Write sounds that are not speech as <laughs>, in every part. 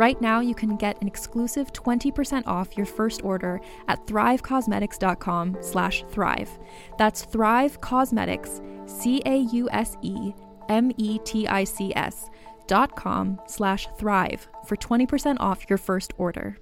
Right now, you can get an exclusive 20% off your first order at thrivecausemetics.com slash thrive. That's Thrive Causemetics, C-A-U-S-E-M-E-T-I-C-S dot com slash thrive for 20% off your first order.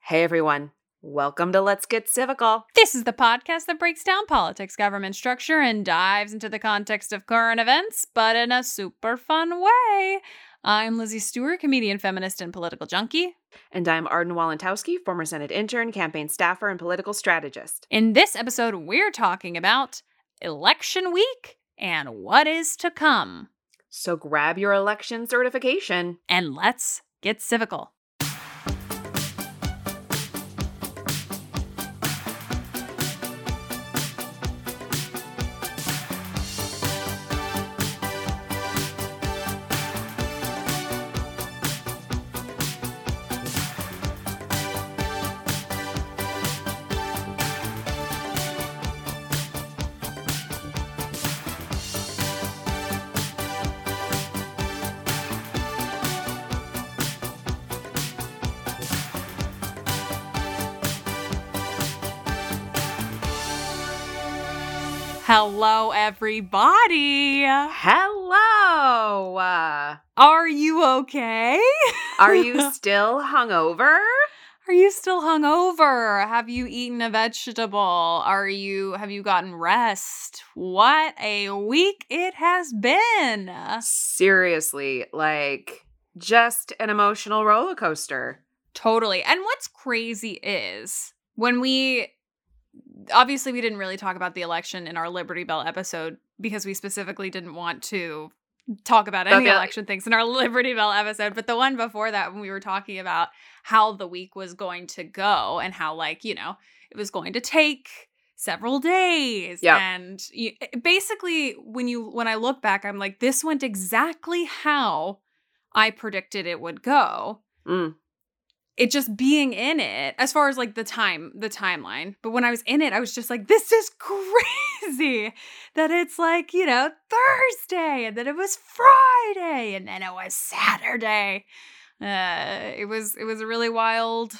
Hey everyone, welcome to Let's Get Civical. This is the podcast that breaks down politics, government structure, and dives into the context of current events, but in a super fun way. I'm Lizzie Stewart, comedian, feminist, and political junkie. And I'm Arden Walentowski, former Senate intern, campaign staffer, and political strategist. In this episode, we're talking about election week and what is to come. So grab your election certification. And let's get civical. Everybody. Hello. Uh, Are you okay? <laughs> are you still hungover? Are you still hungover? Have you eaten a vegetable? Are you have you gotten rest? What a week it has been. Seriously, like just an emotional roller coaster. Totally. And what's crazy is when we obviously we didn't really talk about the election in our Liberty Bell episode because we specifically didn't want to talk about any Okay. election things in our <laughs> Liberty Bell episode. But the one before that, when we were talking about how the week was going to go and how, like, you know, it was going to take several days and you, basically when you when i look back i'm like this went exactly how i predicted it would go Mm. It just being in it as far as like the time the timeline but when i was in it i was just like this is <laughs> crazy that it's like you know thursday and then it was friday and then it was saturday uh it was it was a really wild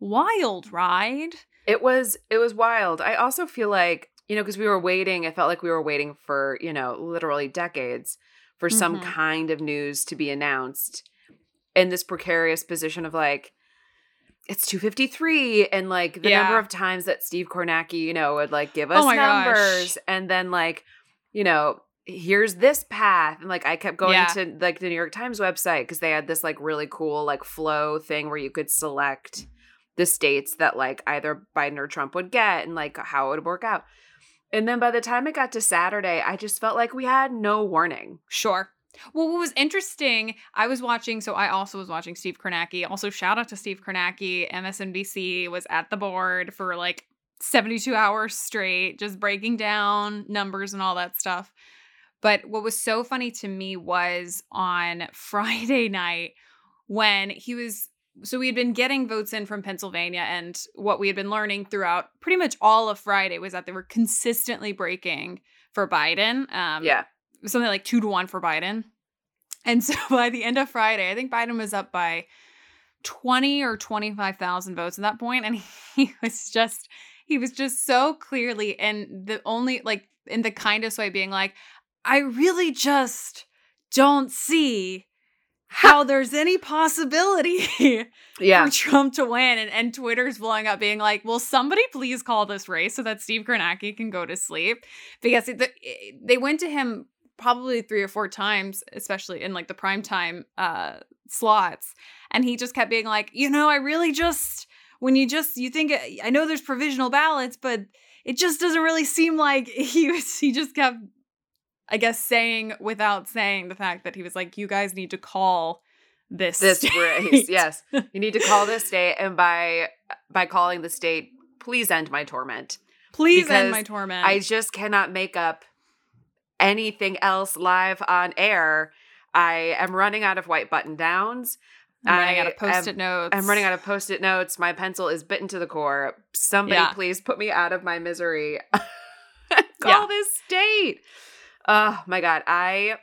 wild ride It was it was wild. I also feel like, you know, because we were waiting, i felt like we were waiting for, you know, literally decades for some Mhm. kind of news to be announced in this precarious position of like it's 253 and like the number of times that Steve Kornacki, you know, would like give oh us Oh my gosh. numbers and then like, you know, here's this path and like I kept going Yeah. to like the New York Times website because they had this like really cool like flow thing where you could select the states that like either Biden or Trump would get and like how it would work out. And then by the time it got to Saturday, I just felt like we had no warning. Sure. Well, what was interesting, I was watching, so I also was watching Steve Kornacki. Also, shout out to Steve Kornacki. MSNBC was at the board for like 72 hours straight, just breaking down numbers and all that stuff. But what was so funny to me was on <laughs> Friday night when he was. So we had been getting votes in from Pennsylvania, and what we had been learning throughout pretty much all of Friday was that they were consistently breaking for Biden. Um, yeah. Something like two to one for Biden. And <laughs> so by the end of Friday, I think Biden was up by 20 or 25,000 votes at that point and <laughs> he was just he was just so clearly and the only like in the kindest way being like I really just don't see how there's any possibility <laughs> Yeah. for Trump to win. And, and Twitter's blowing up being like, will somebody please call this race so that Steve Kornacki can go to sleep? Because it, the, it- they went to him probably three or four times, especially in like the prime time uh, slots. And he just kept being like, you know, I really just, when you just, you think, I know there's provisional ballots, but it just doesn't really seem like <laughs> he was, he just kept, I guess, saying without saying the fact that he was like, you guys need to call this This state." race. Yes. <laughs> You need to call this state and by by calling the state, please end my torment. Please end my torment. I just cannot make up anything else live on air. I am running out of white button downs. I'm running out of post-it notes. I'm running out of post-it notes. My pencil is bitten to the core. Somebody Yeah. please put me out of my misery. <laughs> Call Yeah. this state. Oh my god. I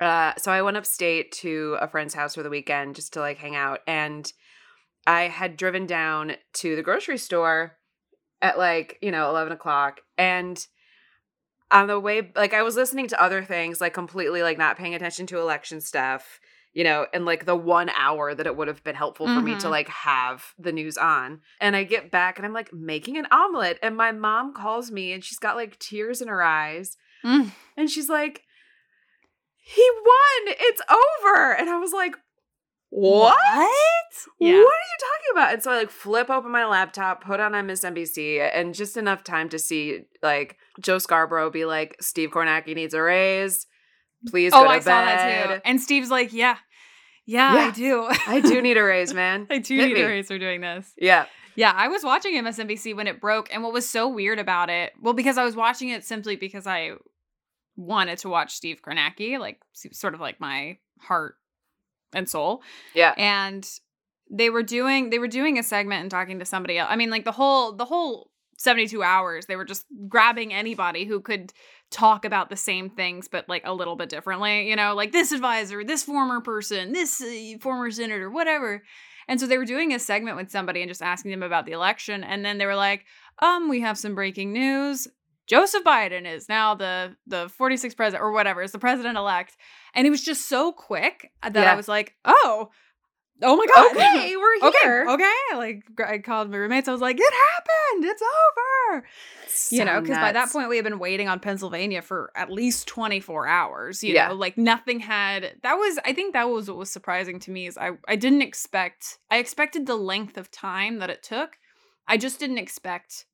uh so I went upstate to a friend's house for the weekend just to like hang out and I had driven down to the grocery store at like, you know, 11 o'clock. And on the way, like, I was listening to other things, like, completely, like, not paying attention to election stuff, you know, and like the one hour that it would have been helpful for me to, Mhm. like, have the news on. And I get back and I'm like making an omelet. And my mom calls me and she's got like tears in her eyes. Mm. And she's like, he won. It's over. And I was like, what? Yeah. What are you talking about? And so I like flip open my laptop, put on MSNBC, and just enough time to see like Joe Scarborough be like, Steve Kornacki needs a raise. Please Oh, go to I bed. saw that too. And Steve's like, yeah, yeah, Yeah. I do. I do need a raise, man. <laughs> I do Hit need me. a raise for doing this. Yeah. Yeah, I was watching MSNBC when it broke, and what was so weird about it, well, because I was watching it simply because I wanted to watch Steve Kornacki, like sort of like my heart and soul. Yeah. and they were doing they were doing a segment and talking to somebody else. I mean, like the whole the whole 72 hours, they were just grabbing anybody who could talk about the same things but like a little bit differently, you know, like this advisor, this former person, this uh, former senator, whatever. And so they were doing a segment with somebody and just asking them about the election and then they were like, "Um, we have some breaking news. Joseph Biden is now the the 46th president or whatever, is the president elect." And it was just so quick uh, that I was like, "Oh, oh my god, Okay, we're okay, here. okay." Like I called my roommates. I was like, "It happened. It's over." you know, because by that point we had been waiting on Pennsylvania for at least 24 hours. You Yeah. know, like nothing had. That was, I think, that was what was surprising to me is I I didn't expect. I expected the length of time that it took. I just didn't expect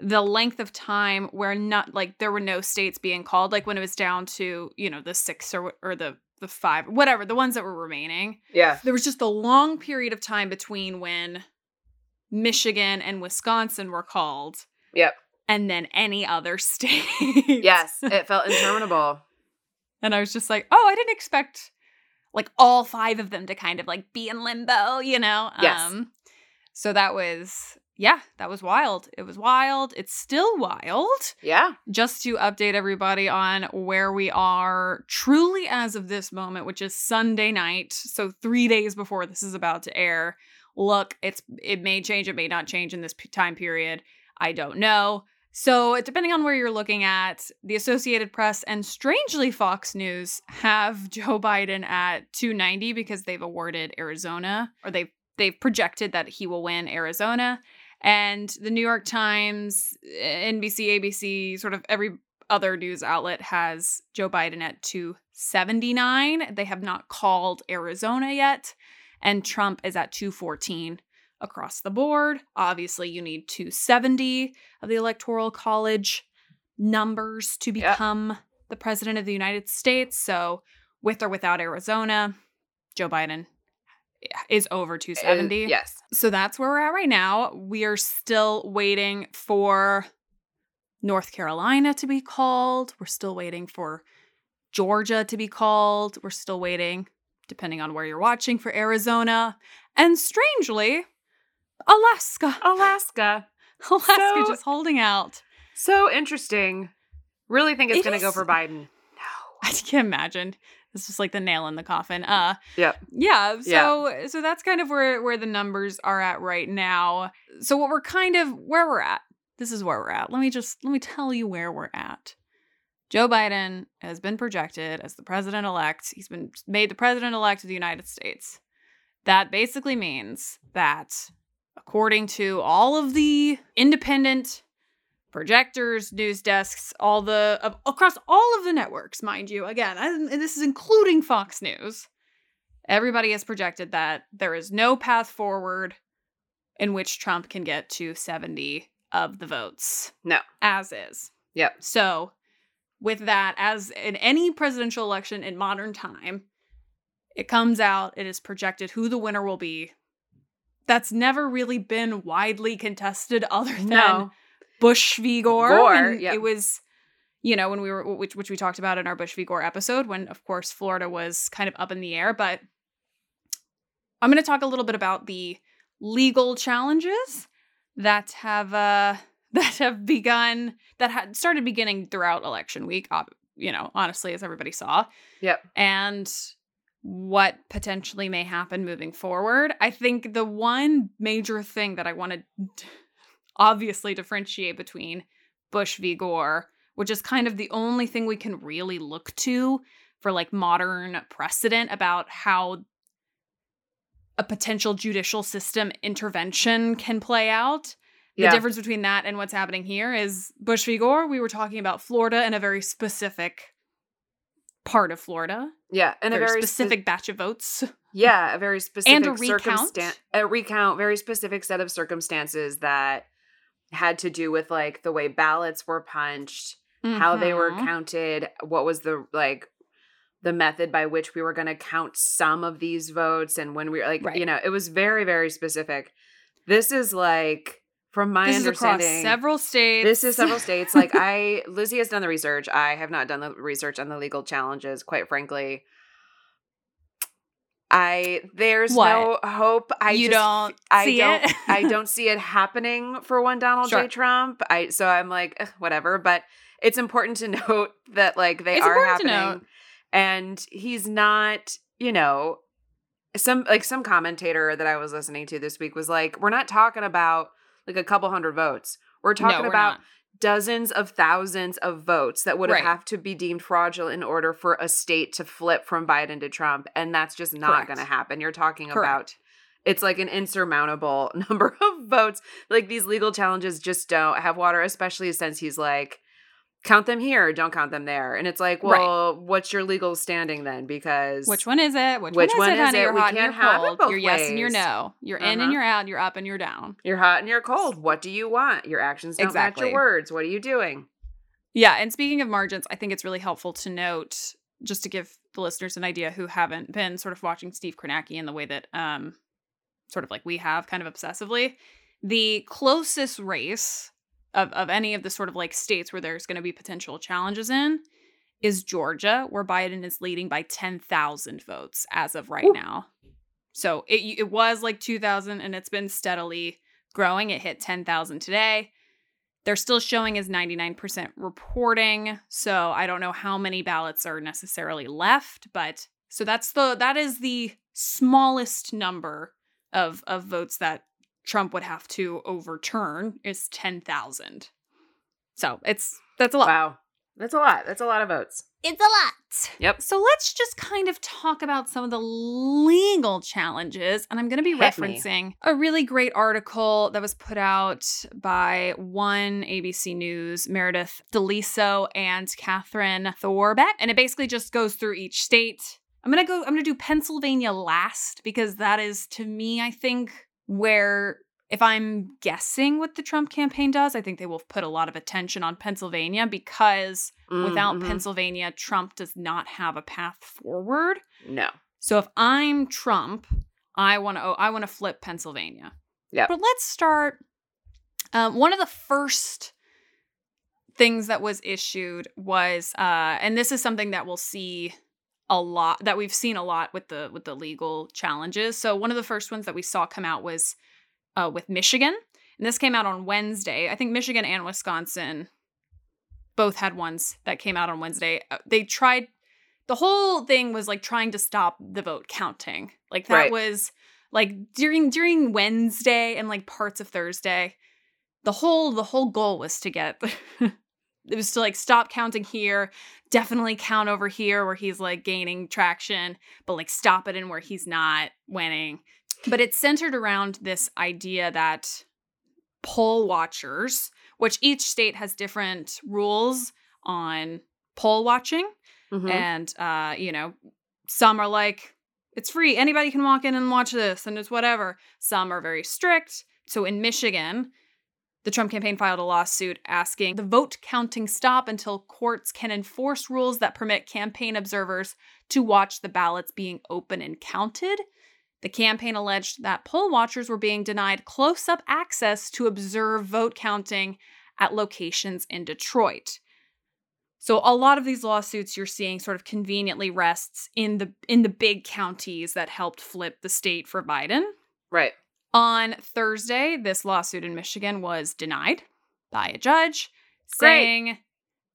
the length of time where not like there were no states being called like when it was down to you know the six or or the the five whatever the ones that were remaining Yeah. there was just a long period of time between when Michigan and Wisconsin were called. Yep. And then any other <laughs> state. Yes. It felt interminable. <laughs> And I was just like, oh, I didn't expect like all five of them to kind of like be in limbo, you know? Yes. Um so that was yeah, that was wild. It was wild. It's still wild. Yeah. Just to update everybody on where we are truly as of this moment, which is Sunday night. So 3 days before this is about to air. Look, it's it may change, it may not change in this p- time period. I don't know. So, depending on where you're looking at, the Associated Press and strangely Fox News have <laughs> Joe Biden at 290 because they've awarded Arizona or they've they've projected that he will win Arizona. And the New York Times, eh, NBC, ABC, sort of every other news outlet has Joe Biden at 279. They have not called Arizona yet. And Trump is at 214 across the board. Obviously, you need 270 of the Electoral College numbers to Yep. become the president of the United States. So, with or without Arizona, Joe Biden is over 270. Uh, yes. So that's where we're at right now. We are still waiting for North Carolina to be called. We're still waiting for Georgia to be called. We're still waiting, depending on where you're watching, for Arizona. And strangely, Alaska. <laughs> Alaska. Alaska So- just holding out. So interesting. Really think it's It going to go for Biden. No. <laughs> I can't imagine. It's just like the nail in the coffin. Uh Yep. yeah. So so that's kind of where where the numbers are at right now. So what we're kind of where we're at. This is where we're at. Let me just let me tell you where we're at. Joe Biden has been projected as the president elect. He's been made the president elect of the United States. That basically means that according to all of the independent projectors, news desks, all the uh, across all of the networks, mind you. Again, I, and this is including Fox News. Everybody has projected that there is no path forward in which Trump can get to 70 of the votes. No. As is. Yep. So, with that, as in any presidential election in modern time, it comes out, it is projected who the winner will be. That's never really been widely contested other than No. Bush v. Gore. Gore, yep. It was, you know, when we were, which, which we talked about in our Bush v. Gore episode, when, of course, Florida was kind of up in the air. But I'm going to talk a little bit about the legal challenges that have, uh, <laughs> that have begun, that had started beginning throughout election week, you know, honestly, as everybody saw Yep. and what potentially may happen moving forward. I think the one major thing that I wanted to obviously differentiate between Bush v. Gore, which is kind of the only thing we can really look to for like modern precedent about how a potential judicial system intervention can play out. The Yeah. difference between that and what's happening here is Bush v. Gore, we were talking about Florida and a very specific part of Florida, Yeah. And very, a very spe- specific batch of votes. Yeah, a very specific <laughs> and a recount? circumstan- a recount, very specific set of circumstances that had to do with like the way ballots were punched, how they were Mhm. counted, what was the like the method by which we were going to count some of these votes and when we were like Right. you know, it was very very specific. This is like from my This is understanding several states. this is several states. Like <laughs> I, Lizzie has done the research. I have not done the research on the legal challenges. Quite frankly, I there's no hope. I you just, don't I see don't. it. I <laughs> don't see it happening for one Donald Sure. J. Trump. I so I'm like "Ugh, whatever. But it's important to <laughs> note that like they It's are happening, and he's not. You know, some like some commentator that I was listening to this week was like, we're not talking about like a couple hundred votes. We're talking no, we're about not. Dozens of thousands of votes that would Right. have to be deemed fraudulent in order for a state to flip from Biden to Trump. And that's just not going to happen. You're talking about it's like an insurmountable <laughs> number of votes. Like these legal challenges just don't have water, especially since he's like, count them here, don't count them there. And it's like, Right. well, what's your legal standing then? Because Which one is it? Which, Which one one is is it, honey? it? You're We hot and can't you're have it cold. You're yes and you're no. You're in Uh-huh. and you're out. You're up and you're down. you're hot and you're cold. What do you want? Your actions don't match your words. What are you doing? Yeah, and speaking of margins, I think it's really helpful to note, just to give the listeners an idea who haven't been sort of watching Steve Kornacki in the way that, um, sort of like we have, kind of obsessively. The closest race of of any of the sort of like states where there's going to be potential challenges in is Georgia, where Biden is leading by ten thousand votes as of right Ooh. now. So it it was like two thousand, and it's been steadily growing. It hit ten thousand today. They're still showing as 99% reporting. So I don't know how many ballots are necessarily left, but so that's the that is the smallest number of of votes that Trump would have to overturn is 10,000. So it's that's a lot. Wow. That's a lot. That's a lot of votes. It's a lot. Yep. So let's just kind of talk about some of the legal challenges. And I'm going to be Hit me. referencing a really great article that was put out by one ABC News, Meredith DeLiso and Catherine Thorbecke. And it basically just goes through each state. I'm going to go, I'm going to do Pennsylvania last because that is, to me, I think, where if I'm guessing what the Trump campaign does, I think they will put a lot of attention on Pennsylvania because without Mhm. Pennsylvania, Trump does not have a path forward. No. So if I'm Trump, I want to oh, I want to flip Pennsylvania. Yep. But let's start. Um, one of the first things that was issued was, uh, and this is something that we'll see a lot that we've seen a lot with the with the legal challenges. So one of the first ones that we saw come out was uh, with Michigan, and this came out on Wednesday. I think Michigan and Wisconsin both had ones that came out on Wednesday. Uh, They tried the whole thing was like trying to stop the vote counting. Like that Right. was like during during Wednesday and like parts of Thursday. The whole the whole goal was to get <laughs> it was to like stop counting here, definitely count over here where he's like gaining traction, but like stop it in where he's not winning. But it's centered around this idea that poll watchers, which each state has different rules on poll watching, Mhm. and uh, you know, some are like it's free, anybody can walk in and watch this, and it's whatever. Some are very strict. So in Michigan, the Trump campaign filed a lawsuit asking the vote counting stop until courts can enforce rules that permit campaign observers to watch the ballots being open and counted. The campaign alleged that poll watchers were being denied close up access to observe vote counting at locations in Detroit. So a lot of these lawsuits you're seeing sort of conveniently rests in the in the big counties that helped flip the state for Biden. right. On Thursday, this lawsuit in Michigan was denied by a judge, Great. saying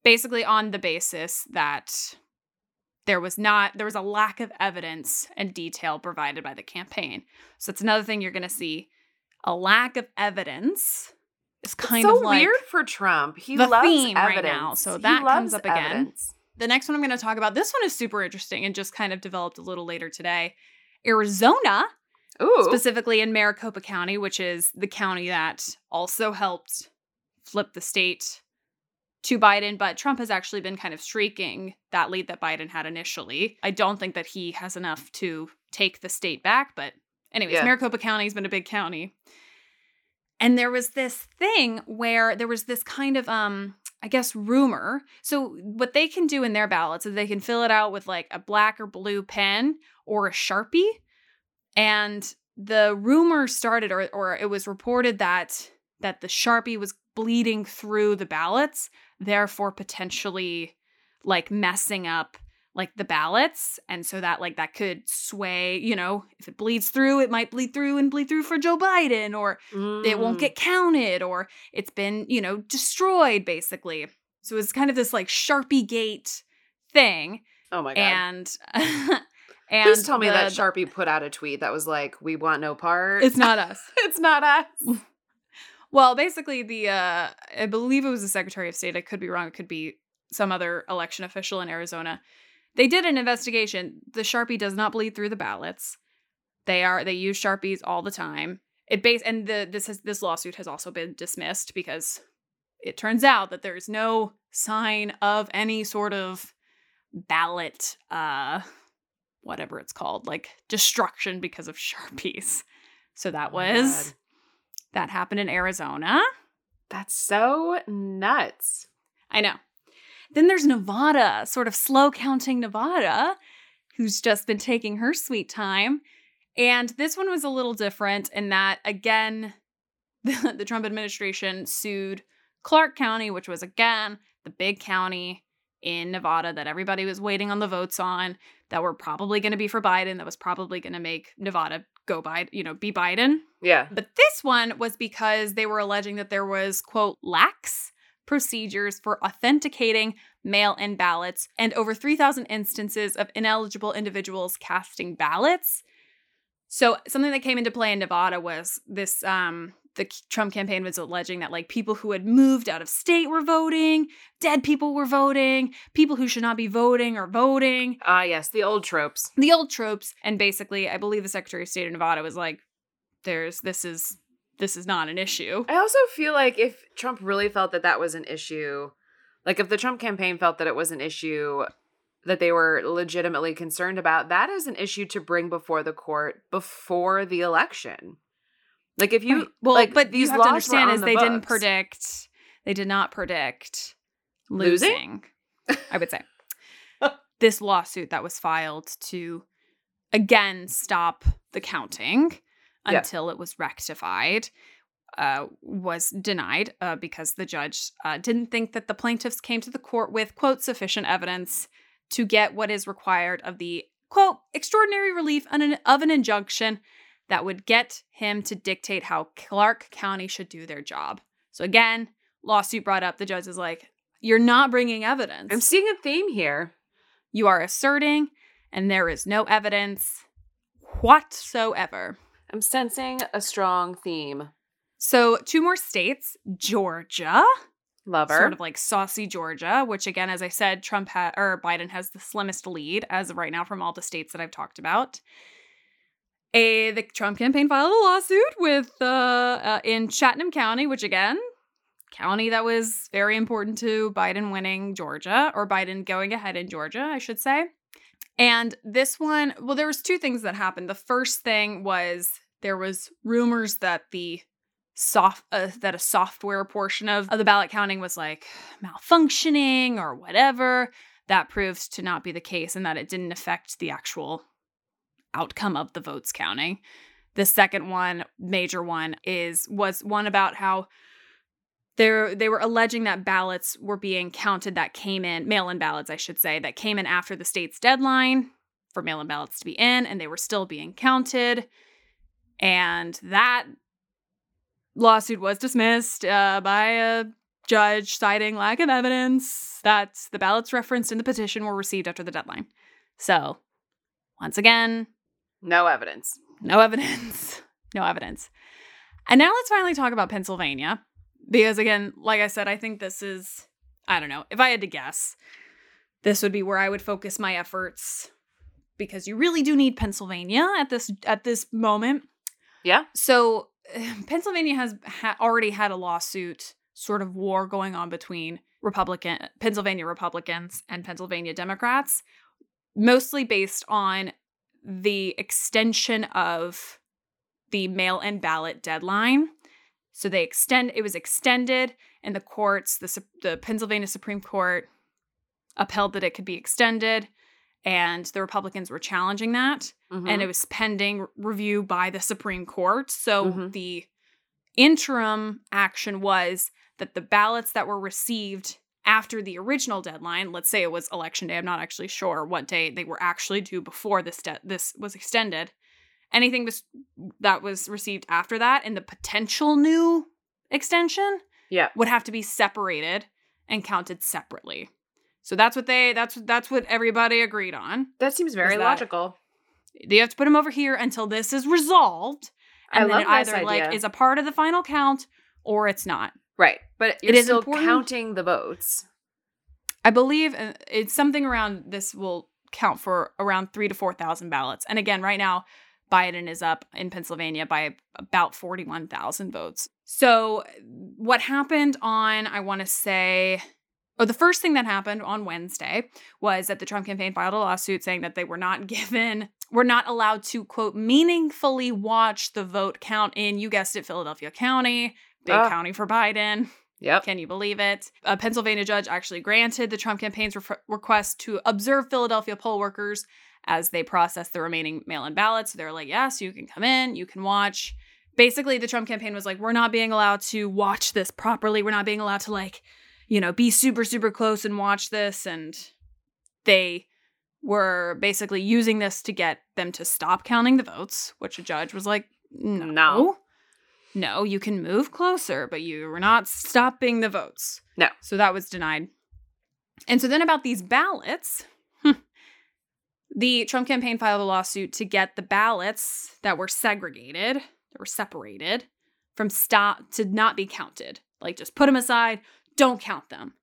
basically on the basis that there was not there was a lack of evidence and detail provided by the campaign. So it's another thing you're going to see a lack of evidence is kind so of like weird for Trump. He the loves theme evidence. right now, so that comes up again. evidence. the next one I'm going to talk about. This one is super interesting and just kind of developed a little later today. Arizona Ooh. specifically in Maricopa County, which is the county that also helped flip the state to Biden, but Trump has actually been kind of streaking that lead that Biden had initially. I don't think that he has enough to take the state back, but anyways, Yeah. Maricopa County's been a big county. And there was this thing where there was this kind of um I guess rumor. So what they can do in their ballots is they can fill it out with like a black or blue pen or a Sharpie. And the rumor started or or it was reported that that the Sharpie was bleeding through the ballots, therefore potentially like messing up like the ballots and so that like that could sway, you know, if it bleeds through, it might bleed through and bleed through for Joe Biden or it won't Mm. get counted or it's been, you know, destroyed basically. So it's kind of this like Sharpie gate thing. Oh my god. And <laughs> and Please tell me the- that Sharpie put out a tweet that was like, "We want no part." It's not us. <laughs> it's not us. <laughs> Well, basically the uh I believe it was the Secretary of State. I could be wrong. It could be some other election official in Arizona. They did an investigation. The Sharpie does not bleed through the ballots. They are they use Sharpies all the time. It base and the this has this lawsuit has also been dismissed because it turns out that there's no sign of any sort of ballot uh whatever it's called, like destruction because of <laughs> Sharpies. So that Oh was God. that happened in Arizona. That's so nuts. I know. Then there's Nevada, sort of slow counting Nevada, who's just been taking her sweet time. And this one was a little different in that, again, <laughs> the, the Trump administration sued Clark County, which was, again, the big county in Nevada that everybody was waiting on the votes on, that were probably going to be for Biden, that was probably going to make Nevada go by, you know, be Biden. Yeah. But this one was because they were alleging that there was, quote, lax procedures for authenticating mail in ballots and over 3,000 instances of ineligible individuals casting ballots. So, something that came into play in Nevada was this um, the Trump campaign was alleging that like people who had moved out of state were voting, dead people were voting, people who should not be voting are voting Ah, yes, the old tropes. the old tropes and basically i believe the secretary of state of nevada was like there's this is this is not an issue I also feel like if Trump really felt that that was an issue, like if the Trump campaign felt that it was an issue that they were legitimately concerned about, that is an issue to bring before the court before the election. Like if you Right. well like, but these you have to understand is the they didn't predict they did not predict Losing? losing i would say <laughs> this lawsuit that was filed to again stop the counting Yeah. until it was rectified uh, was denied uh, because the judge uh, didn't think that the plaintiffs came to the court with quote sufficient evidence to get what is required of the quote extraordinary relief of an injunction that would get him to dictate how Clark County should do their job. So again, lawsuit brought up. The judge is like, "You're not bringing evidence. I'm seeing a theme here. you are asserting, and there is no evidence whatsoever. I'm sensing a strong theme. So, two more states Georgia, Lover. sort of like saucy Georgia, which again, as I said, Trump ha- or Biden has the slimmest lead as of right now from all the states that I've talked about. A the Trump campaign filed a lawsuit with uh, uh in Chatham County, which again, county that was very important to Biden winning Georgia or Biden going ahead in Georgia, I should say. And this one, well, there was two things that happened. The first thing was there was rumors that the soft uh, that a software portion of, of the ballot counting was like malfunctioning or whatever. That proved to not be the case and that it didn't affect the actual outcome of the votes counting. The second one, major one, is was one about how they they were alleging that ballots were being counted that came in mail-in ballots, I should say, that came in after the state's deadline for mail-in ballots to be in, and they were still being counted. And that lawsuit was dismissed uh, by a judge citing lack of evidence that the ballots referenced in the petition were received after the deadline. So, once again, no evidence. no evidence. <laughs> no evidence. And now let's finally talk about Pennsylvania. Because again, like I said, I think this is, I don't know, if I had to guess, this would be where I would focus my efforts because you really do need Pennsylvania at this at this moment. Yeah. So <sighs> Pennsylvania has ha- already had a lawsuit, sort of war going on between Republican Pennsylvania Republicans and Pennsylvania Democrats, mostly based on the extension of the mail-in ballot deadline. So they extend it was extended and the courts, the the Pennsylvania Supreme Court upheld that it could be extended and the Republicans were challenging that Mhm. and it was pending review by the Supreme Court. So Mhm. the interim action was that the ballots that were received after the original deadline, let's say it was election day, I'm not actually sure what day they were actually due before this de- this was extended. Anything was, that was received after that and the potential new extension yeah. would have to be separated and counted separately. So that's what they that's that's what everybody agreed on. That seems very that- logical. You have to put them over here until this is resolved. I And then love it either like is a part of the final count or it's not. Right. But you're is still important- counting the votes. I believe uh, it's something around this will count for around three to four thousand ballots. And again, right now, Biden is up in Pennsylvania by about forty-one thousand votes. So what happened on I want to say Oh, the first thing that happened on Wednesday was that the Trump campaign filed a lawsuit saying that they were not <laughs> given, were not allowed to, quote, meaningfully watch the vote count in, you guessed it, Philadelphia County, big Ah. county for Biden. Yep. Can you believe it? A Pennsylvania judge actually granted the Trump campaign's re- request to observe Philadelphia poll workers as they process the remaining mail in ballots. They're like, yes, you can come in, you can watch. Basically, the Trump campaign was like, we're not being allowed to watch this properly. We're not being allowed to, like, you know, be super, super close and watch this. And they were basically using this to get them to stop counting the votes, which a judge was like, no. No. No, you can move closer, but you were not stopping the votes. No. So that was denied. And so then about these ballots, hmm, the Trump campaign filed a lawsuit to get the ballots that were segregated, that were separated from stop to not be counted. Like just put them aside, don't count them.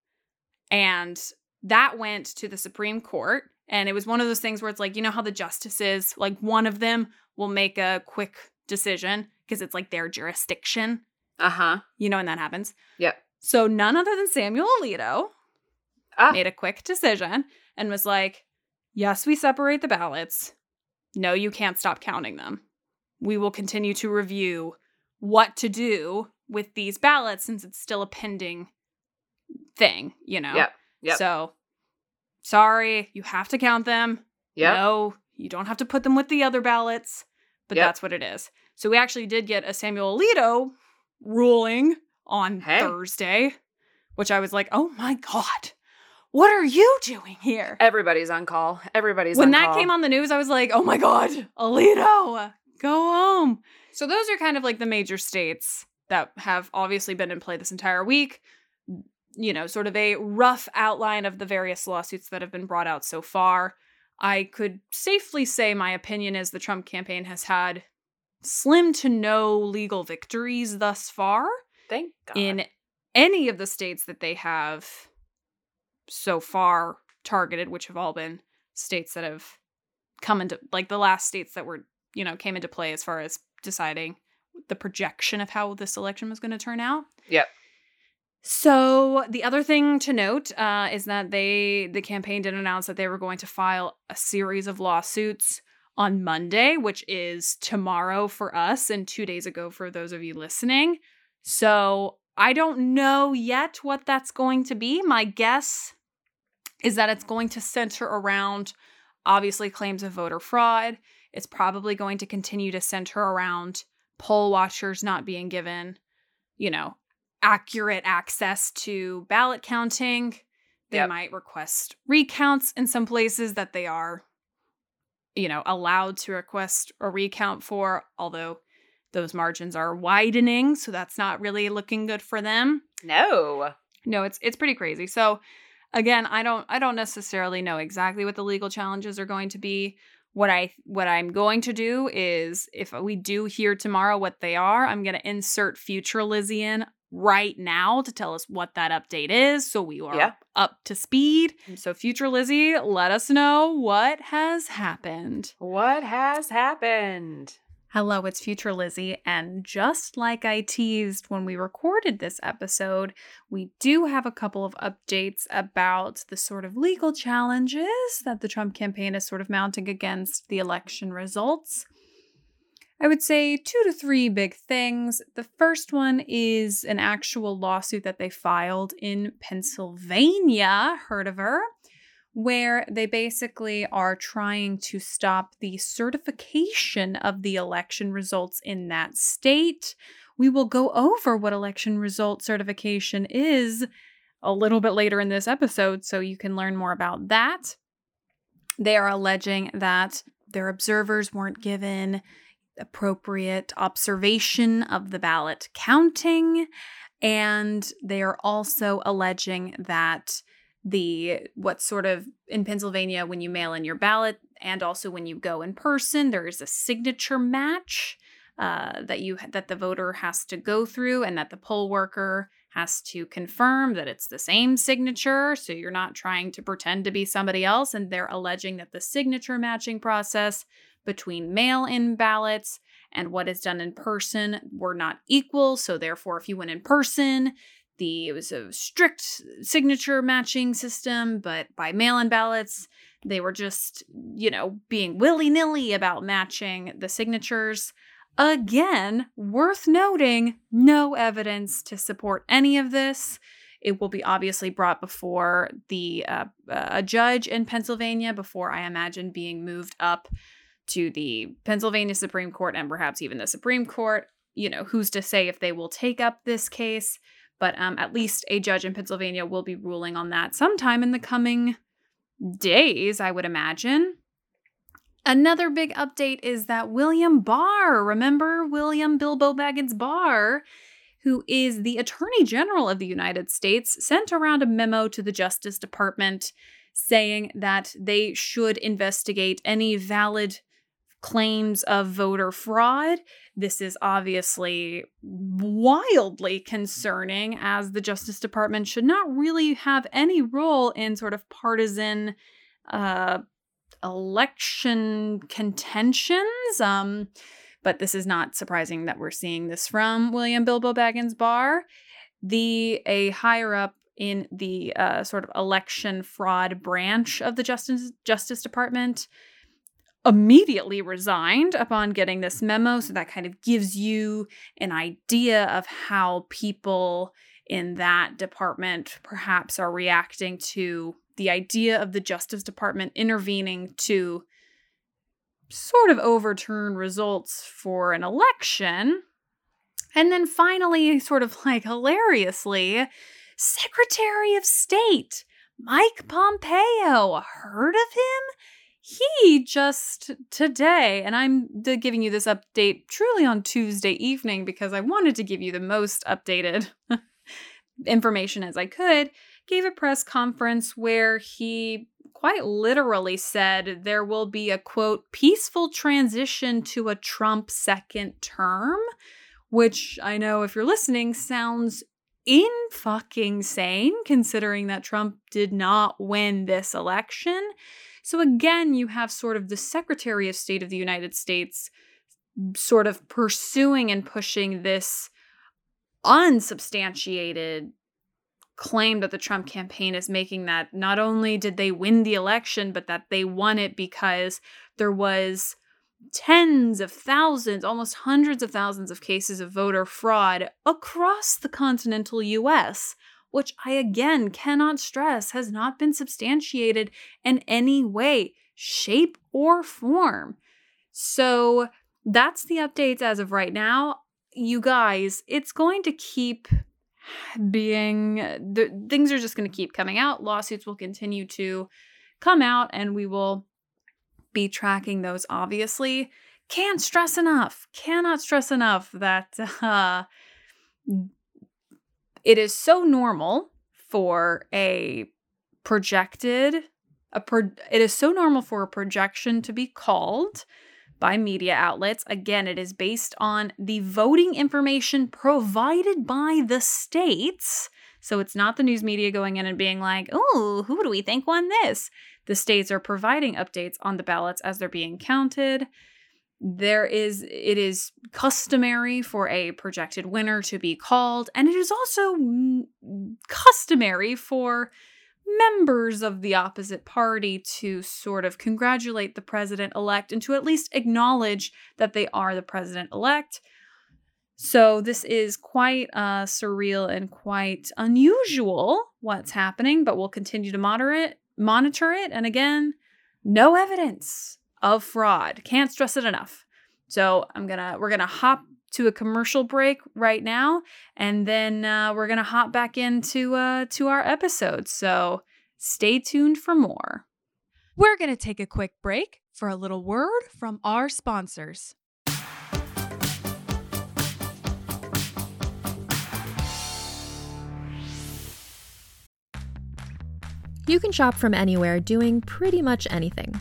And that went to the Supreme Court. And it was one of those things where it's like, you know how the justices, like one of them will make a quick decision because it's like their jurisdiction. Uh huh. You know when that happens. Yep. So none other than Samuel Alito Ah. made a quick decision and was like, yes, we separate the ballots. No, you can't stop counting them. We will continue to review what to do with these ballots since it's still a pending thing, you know? Yep. Yep. So, sorry, you have to count them. Yep. No, you don't have to put them with the other ballots, but Yep. that's what it is. So we actually did get a Samuel Alito ruling on Hey. Thursday, which I was like, oh my God, what are you doing here? Everybody's on call. Everybody's when that call. came on the news, I was like, oh my God, Alito, go home. So those are kind of like the major states that have obviously been in play this entire week. you know, sort of a rough outline of the various lawsuits that have been brought out so far. I could safely say my opinion is the Trump campaign has had slim to no legal victories thus far. Thank God. In any of the states that they have so far targeted, which have all been states that have come into like the last states that were, you know, came into play as far as deciding the projection of how this election was going to turn out. Yep. So the other thing to note uh, is that they the campaign did announce that they were going to file a series of lawsuits on Monday, which is tomorrow for us and two days ago for those of you listening. So I don't know yet what that's going to be. My guess is that it's going to center around obviously claims of voter fraud. It's probably going to continue to center around poll watchers not being given, you know, accurate access to ballot counting. They Yep. might request recounts in some places that they are, you know, allowed to request a recount for, although those margins are widening, so that's not really looking good for them. no. No, it's it's pretty crazy. So again, I don't I don't necessarily know exactly what the legal challenges are going to be. What I what I'm going to do is if we do hear tomorrow what they are, I'm going to insert future Lizzie in right now to tell us what that update is so we are Yeah. up to speed. So future Lizzie, let us know what has happened. What has happened? Hello, it's Future Lizzie, and just like I teased when we recorded this episode, we do have a couple of updates about the sort of legal challenges that the Trump campaign is sort of mounting against the election results. I would say two to three big things. The first one is an actual lawsuit that they filed in Pennsylvania, heard of her, where they basically are trying to stop the certification of the election results in that state. We will go over what election result certification is a little bit later in this episode so you can learn more about that. They are alleging that their observers weren't given appropriate observation of the ballot counting. And they are also alleging that the what sort of in Pennsylvania when you mail in your ballot and also when you go in person, there is a signature match uh, that you that the voter has to go through, and that the poll worker has to confirm that it's the same signature. So you're not trying to pretend to be somebody else. And they're alleging that the signature matching process between mail in ballots and what is done in person were not equal. So therefore, if you went in person, the it was a strict signature matching system, but by mail-in ballots, they were just, you know, being willy-nilly about matching the signatures. Again, worth noting, no evidence to support any of this. It will be obviously brought before the uh, a judge in Pennsylvania before I imagine being moved up to the Pennsylvania Supreme Court and perhaps even the Supreme Court. You know, who's to say if they will take up this case? But um, at least a judge in Pennsylvania will be ruling on that sometime in the coming days, I would imagine. Another big update is that William Barr, remember William Bilbo Baggins Barr, who is the Attorney General of the United States, sent around a memo to the Justice Department saying that they should investigate any valid claims of voter fraud. This is obviously wildly concerning, as the Justice Department should not really have any role in sort of partisan uh, election contentions. Um, but this is not surprising that we're seeing this from William Bilbo Baggins Barr. The a higher up in the uh, sort of election fraud branch of the Justice Justice Department immediately resigned upon getting this memo. So that kind of gives you an idea of how people in that department perhaps are reacting to the idea of the Justice Department intervening to sort of overturn results for an election. And then finally, sort of like hilariously, Secretary of State Mike Pompeo, heard of him? He just today, and I'm giving you this update truly on Tuesday evening because I wanted to give you the most updated <laughs> information as I could, gave a press conference where he quite literally said there will be a quote, peaceful transition to a Trump second term, which I know if you're listening sounds in fucking sane considering that Trump did not win this election. So again, you have sort of the Secretary of State of the United States sort of pursuing and pushing this unsubstantiated claim that the Trump campaign is making that not only did they win the election, but that they won it because there was tens of thousands, almost hundreds of thousands of cases of voter fraud across the continental US, which I again cannot stress has not been substantiated in any way, shape, or form. So that's the updates as of right now. You guys, it's going to keep being the things are just going to keep coming out. Lawsuits will continue to come out and we will be tracking those obviously. Can't stress enough, cannot stress enough that uh, it is so normal for a projected a pro- it is so normal for a projection to be called by media outlets. Again, it is based on the voting information provided by the states. So it's not the news media going in and being like, oh, who do we think won this? The states are providing updates on the ballots as they're being counted. There is, it is customary for a projected winner to be called, and it is also customary for members of the opposite party to sort of congratulate the president elect and to at least acknowledge that they are the president elect. So, this is quite uh, surreal and quite unusual what's happening, but we'll continue to moderate, monitor it. And again, no evidence of fraud. Can't stress it enough. So, I'm gonna we're gonna hop to a commercial break right now, and then uh, we're gonna hop back into uh, to our episode. So stay tuned for more. We're gonna take a quick break for a little word from our sponsors. You can shop from anywhere doing pretty much anything.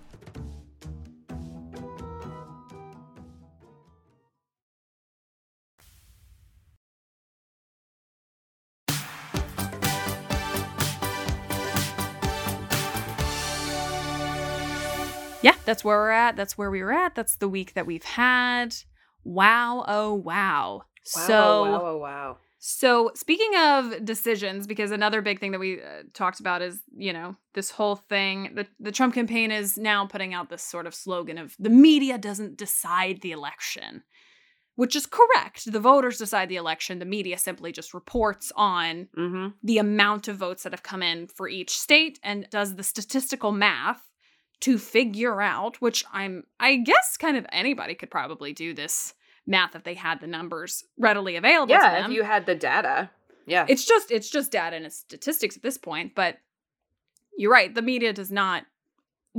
Yeah, that's where we're at. That's where we were at. That's the week that we've had. Wow, oh wow. Wow, so wow, wow, wow. So, speaking of decisions, because another big thing that we uh, talked about is, you know, this whole thing, the, the Trump campaign is now putting out this sort of slogan of the media doesn't decide the election, which is correct. The voters decide the election. The media simply just reports on Mm-hmm. the amount of votes that have come in for each state and does the statistical math to figure out, which I'm, I guess, kind of anybody could probably do this math if they had the numbers readily available to Yeah, them. if you had the data. Yeah. It's just it's just data and it's statistics at this point, but you're right, the media does not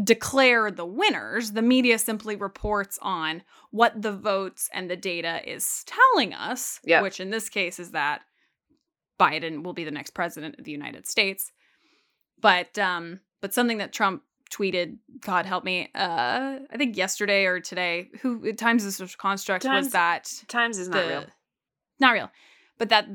declare the winners. The media simply reports on what the votes and the data is telling us, Yeah. which in this case is that Biden will be the next president of the United States. But um but something that Trump tweeted, God help me, uh I think yesterday or today, who at times this was construct was that Times is not the- real. Not real. But that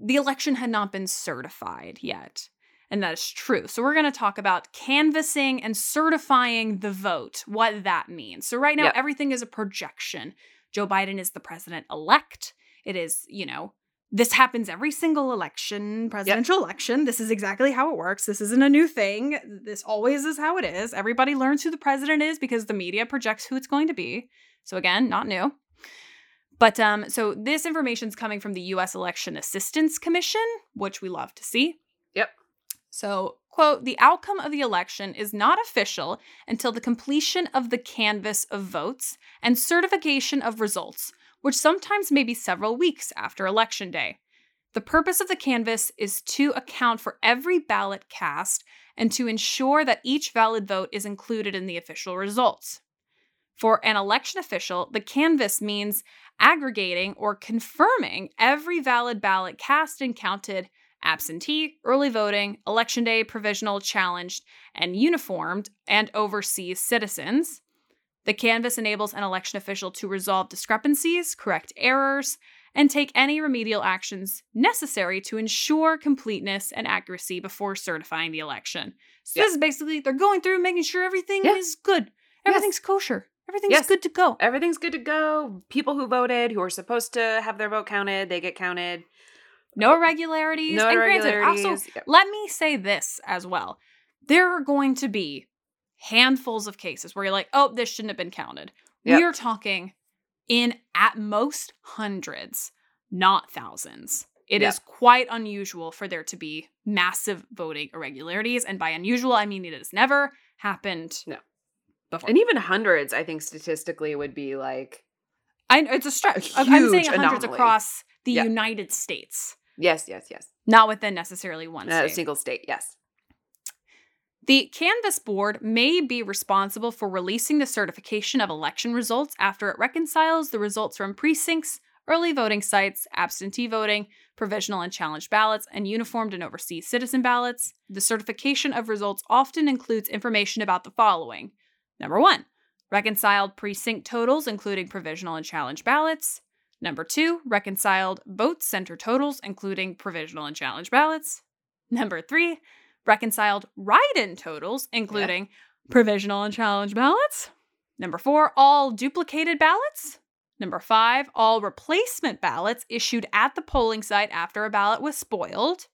the election had not been certified yet. And that is true. So we're going to talk about canvassing and certifying the vote, what that means. So right now, Yep. everything is a projection. Joe Biden is the president elect. It is, you know, this happens every single election, presidential election. This is exactly how it works. This isn't a new thing. This always is how it is. Everybody learns who the president is because the media projects who it's going to be. So again, not new. But um, so this information is coming from the U.S. Election Assistance Commission, which we love to see. Yep. So, quote, the outcome of the election is not official until the completion of the canvass of votes and certification of results, which sometimes may be several weeks after Election Day. The purpose of the canvass is to account for every ballot cast and to ensure that each valid vote is included in the official results. For an election official, the canvass means aggregating or confirming every valid ballot cast and counted absentee, early voting, election day, provisional, challenged, and uniformed and overseas citizens. The canvass enables an election official to resolve discrepancies, correct errors, and take any remedial actions necessary to ensure completeness and accuracy before certifying the election. So Yeah. this is basically they're going through making sure everything Yeah. is good. Everything's kosher. Everything's Yes. good to go. Everything's good to go. People who voted, who are supposed to have their vote counted, they get counted. No irregularities. No and granted, also, irregularities. Yep. let me say this as well. There are going to be handfuls of cases where you're like, oh, this shouldn't have been counted. Yep. We are talking in at most hundreds, not thousands. It is Yep. quite unusual for there to be massive voting irregularities. And by unusual, I mean it has never happened No. before. And even hundreds, I think statistically would be like, I, it's a stretch. I'm saying hundreds anomaly. across the Yeah. United States, yes, yes, yes. not within necessarily one Not a single state, yes. The Canvass Board may be responsible for releasing the certification of election results after it reconciles the results from precincts, early voting sites, absentee voting, provisional and challenged ballots, and uniformed and overseas citizen ballots. The certification of results often includes information about the following Number one, reconciled precinct totals, including provisional and challenged ballots. Number two, reconciled vote center totals, including provisional and challenged ballots. Number three, reconciled write in totals, including provisional and challenge ballots. Number four, all duplicated ballots. Number five, all replacement ballots issued at the polling site after a ballot was spoiled.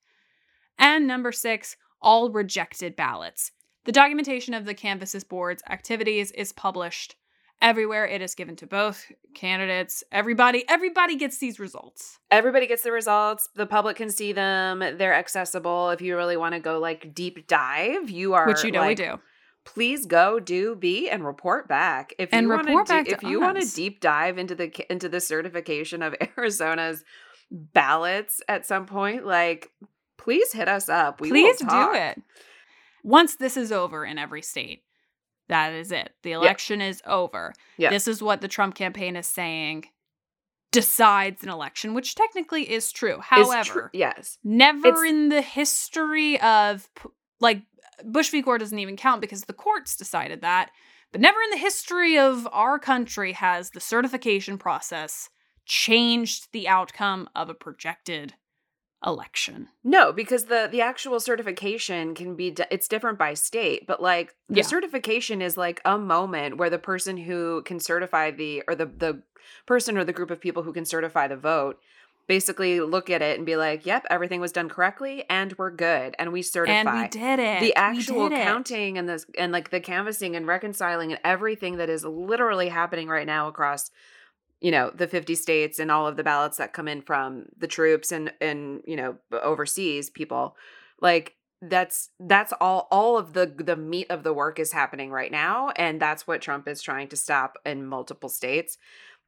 And number six, all rejected ballots. The documentation of the Canvases Board's activities is published everywhere. It is given to both candidates. Everybody, everybody gets these results. Everybody gets the results. The public can see them. They're accessible. If you really want to go like deep dive, you are Which you know like, we do. Please go do be and report back. If And you wanna report do- back to if you want to deep dive into the into the certification of <laughs> Arizona's ballots at some point, like please hit us up. We will Please do it. Once this is over in every state, that is it. The election is over. Yeah. This is what the Trump campaign is saying decides an election, which technically is true. However, tr- yes. never It's- in the history of like Bush v. Gore doesn't even count because the courts decided that. But never in the history of our country has the certification process changed the outcome of a projected election. No, because the the actual certification can be it's different by state, but like the Yeah. certification is like a moment where the person who can certify the or the the person or the group of people who can certify the vote basically look at it and be like, "Yep, everything was done correctly, and we're good, and we certify." And we did it. the actual it. counting and the and like the canvassing and reconciling and everything that is literally happening right now across you know the 50 states and all of the ballots that come in from the troops and and you know overseas people like that's that's all all of the the meat of the work is happening right now and that's what Trump is trying to stop in multiple states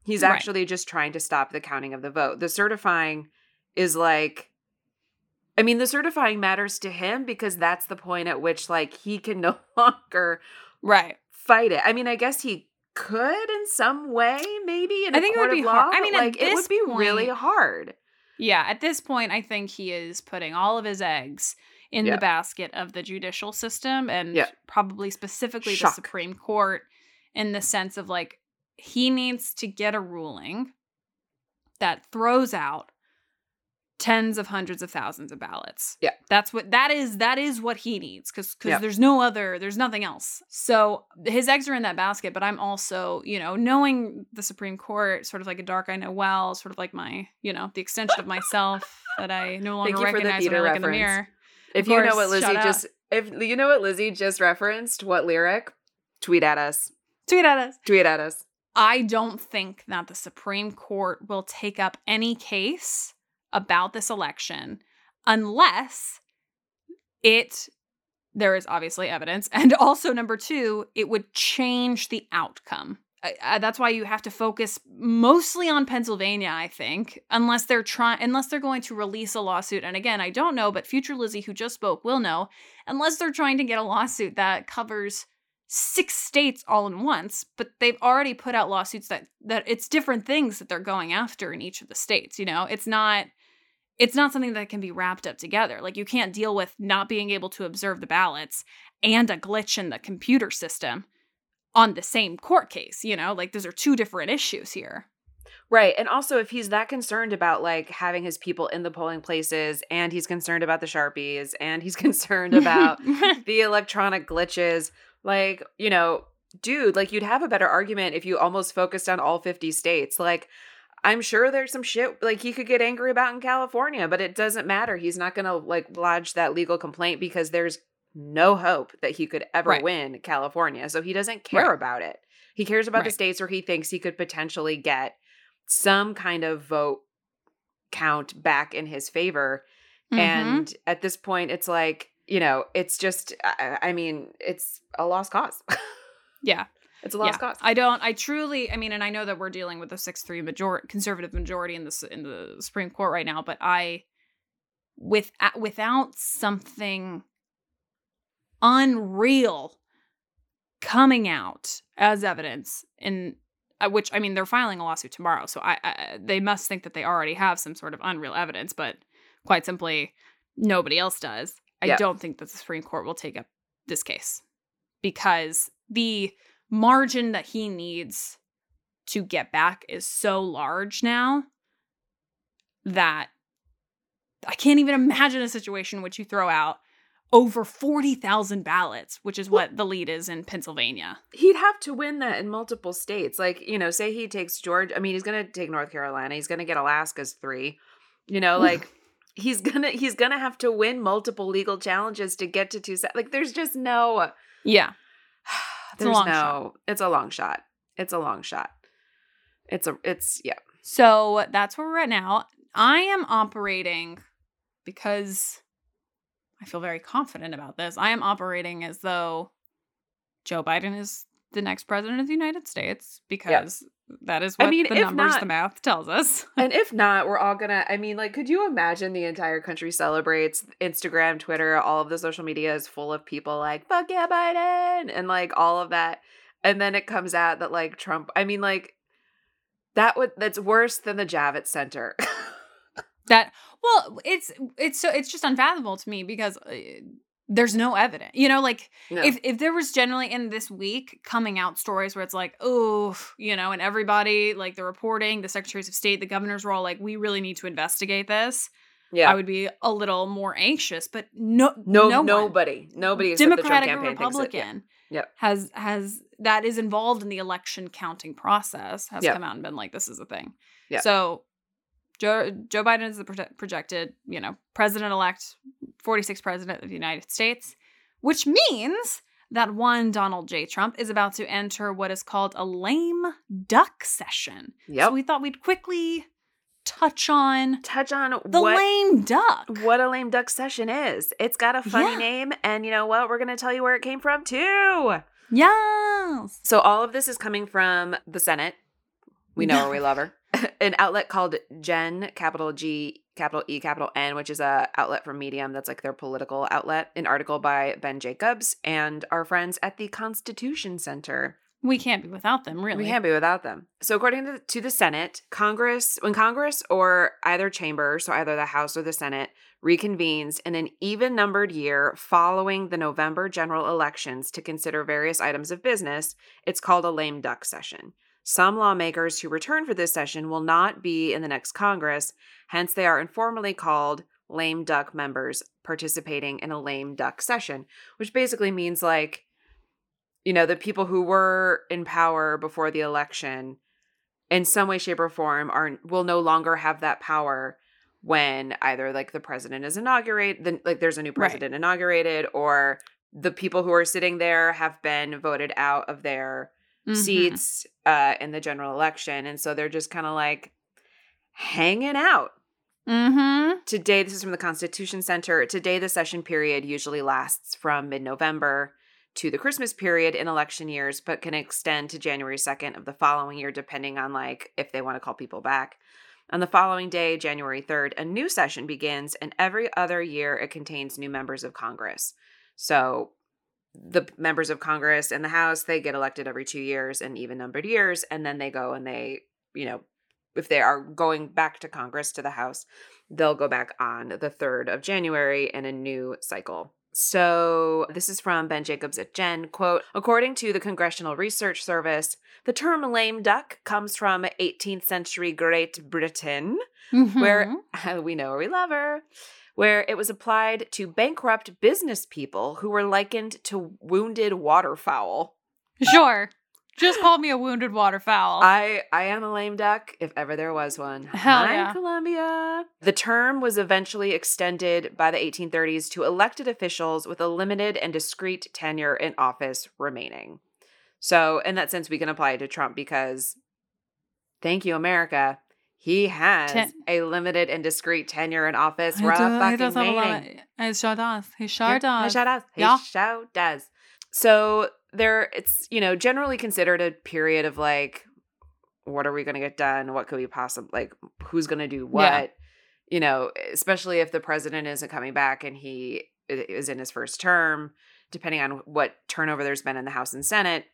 he's Right. actually just trying to stop the counting of the vote the certifying is like I mean, the certifying matters to him because that's the point at which, like, he can <laughs> no longer Right. fight it. I mean, I guess he could in some way, maybe in I think it would be law. hard- I mean, like, it would be really hard. Yeah, at this point, I think he is putting all of his eggs in Yeah. the basket of the judicial system and Yeah. probably specifically Shock. the Supreme Court in the sense of like he needs to get a ruling that throws out tens of hundreds of thousands of ballots. Yeah. That's what that is that is what he needs cuz cuz Yeah. there's no other there's nothing else. So his eggs are in that basket, but I'm also, you know, knowing the Supreme Court sort of like a dark I know well, sort of like my, you know, the extension of myself <laughs> that I no longer Thank you for the when I look in the reference. mirror. If you know what Lizzie just, if you know what Lizzie just referenced, what lyric, tweet at us. Tweet at us. Tweet at us. I don't think that the Supreme Court will take up any case about this election unless it there is obviously evidence <laughs> and also number 2 it would change the outcome. I, that's why you have to focus mostly on Pennsylvania, I think, unless they're trying unless they're going to release a lawsuit. And again, I don't know, but future Lizzie who just spoke will know, unless they're trying to get a lawsuit that covers six states all in once, but they've already put out lawsuits that that it's different things that they're going after in each of the states, you know? It's not it's not something that can be wrapped up together. Like you can't deal with not being able to observe the ballots and a glitch in the computer system on the same court case, you know? Like those are two different issues here. Right. And also, if he's that concerned about like having his people in the polling places and he's concerned about the Sharpies and he's <laughs> concerned about <laughs> the electronic glitches, like, you know, dude, like you'd have a better argument if you almost focused on all 50 states. Like, I'm sure there's some shit like he could get angry about in California, but it doesn't matter. He's not going to like lodge that legal complaint because there's no hope that he could ever Right. win California. So he doesn't care Right. about it. He cares about the states where he thinks he could potentially get some kind of vote count back in his favor. Mhm. And at this point, it's like, you know, it's just, I, I mean, it's a lost cause. <laughs> yeah. It's a lost cause. I don't. I truly. I mean, and I know that we're dealing with a six-three majority, conservative majority in the in the Supreme Court right now, but I, with without something unreal coming out as evidence in uh, which I mean they're filing a lawsuit tomorrow, so I, I they must think that they already have some sort of unreal evidence, but quite simply, nobody else does. I Yeah. don't think that the Supreme Court will take up this case because the margin that he needs to get back is so large now that I can't even imagine a situation in which you throw out over 40,000 ballots, which is what the lead is in Pennsylvania. He'd have to win that in multiple states. Like, you know, say he takes Georgia. I mean, he's going to take North Carolina. He's going to get Alaska's three. You know, like he's going to he's going to have to win multiple legal challenges to get to two like there's just no Yeah. It's a there's long no shot. it's a long shot. It's a long shot. It's a it's yeah. So that's where we're at now. I am operating because I feel very confident about this. I am operating as though Joe Biden is the next president of the United States because that is what I mean, the numbers, not- the math tells us. <laughs> And if not, we're all gonna. I mean, like, could you imagine the entire country celebrates Instagram, Twitter, all of the social media is full of people like "fuck yeah, Biden" and like all of that, and then it comes out that like Trump. I mean, like that would that's worse than the Javits Center. <laughs> that well, it's it's so it's just unfathomable to me because uh, there's no evidence. You know, like No. if if there was generally in this week coming out stories where it's like, oh, you know, and everybody like the reporting, the secretaries of state, the governors were all like, we really need to investigate this. yeah, I would be a little more anxious, but no, no, no one, nobody, nobody, the Trump Democratic or it. Yeah. Republican, Yep. has has that is involved in the election counting process has Yep. come out and been like, this is a thing. Yep. So Joe Joe Biden is the proje- projected, you know, president elect, 46th president of the United States, which means that one Donald J. Trump is about to enter what is called a lame duck session. Yep. So we thought we'd quickly touch on Touch on the what lame duck. what a lame duck session is. It's got a funny Yeah. name, and you know what? We're gonna tell you where it came from too. Yes. So all of this is coming from the Senate. We know her, we love her. <laughs> An outlet called Gen, capital G, capital E, capital N, which is a outlet from Medium. That's like their political outlet. An article by Ben Jacobs and our friends at the Constitution Center. We can't be without them, really. We can't be without them. So, according to the, to the Senate, Congress, when Congress or either chamber, so either the House or the Senate, reconvenes in an even numbered year following the November general elections to consider various items of business, it's called a lame duck session. Some lawmakers who return for this session will not be in the next Congress, hence, they are informally called lame duck members participating in a lame duck session, which basically means like, you know, the people who were in power before the election in some way, shape, or form are will no longer have that power when either like the president is inaugurated, then like there's a new Right. president inaugurated, or the people who are sitting there have been voted out of their Mhm. seats uh in the general election. And so they're just kind of like hanging out. Mm-hmm. Today, this is from the Constitution Center. Today, the session period usually lasts from mid November to the Christmas period in election years, but can extend to January 2nd of the following year, depending on like if they want to call people back. On the following day, January 3rd, a new session begins, and every other year it contains new members of Congress. So the members of Congress and the House, they get elected every two years and even numbered years, and then they go and they, you know, if they are going back to Congress to the House, they'll go back on the 3rd of January in a new cycle. So, this is from Ben Jacobs at Gen. Quote According to the Congressional Research Service, the term lame duck comes from 18th century Great Britain, where mm-hmm. <laughs> we know we love her, where it was applied to bankrupt business people who were likened to wounded waterfowl. Sure. Just call me a wounded waterfowl. I I am a lame duck if ever there was one. <laughs> Hell Hi, yeah. Columbia. The term was eventually extended by the 1830s to elected officials with a limited and discrete tenure in office remaining. So, in that sense, we can apply it to Trump because, thank you, America. He has Ten- a limited and discrete tenure in office. He We're do- he fucking does have a lot He sure does. He sure Yeah, does. He sure does. He Yeah. sure does. So there, it's you know generally considered a period of like, what are we going to get done? What could we possibly like? Who's going to do what? Yeah. You know, especially if the president isn't coming back and he i- is in his first term, depending on what turnover there's been in the House and Senate.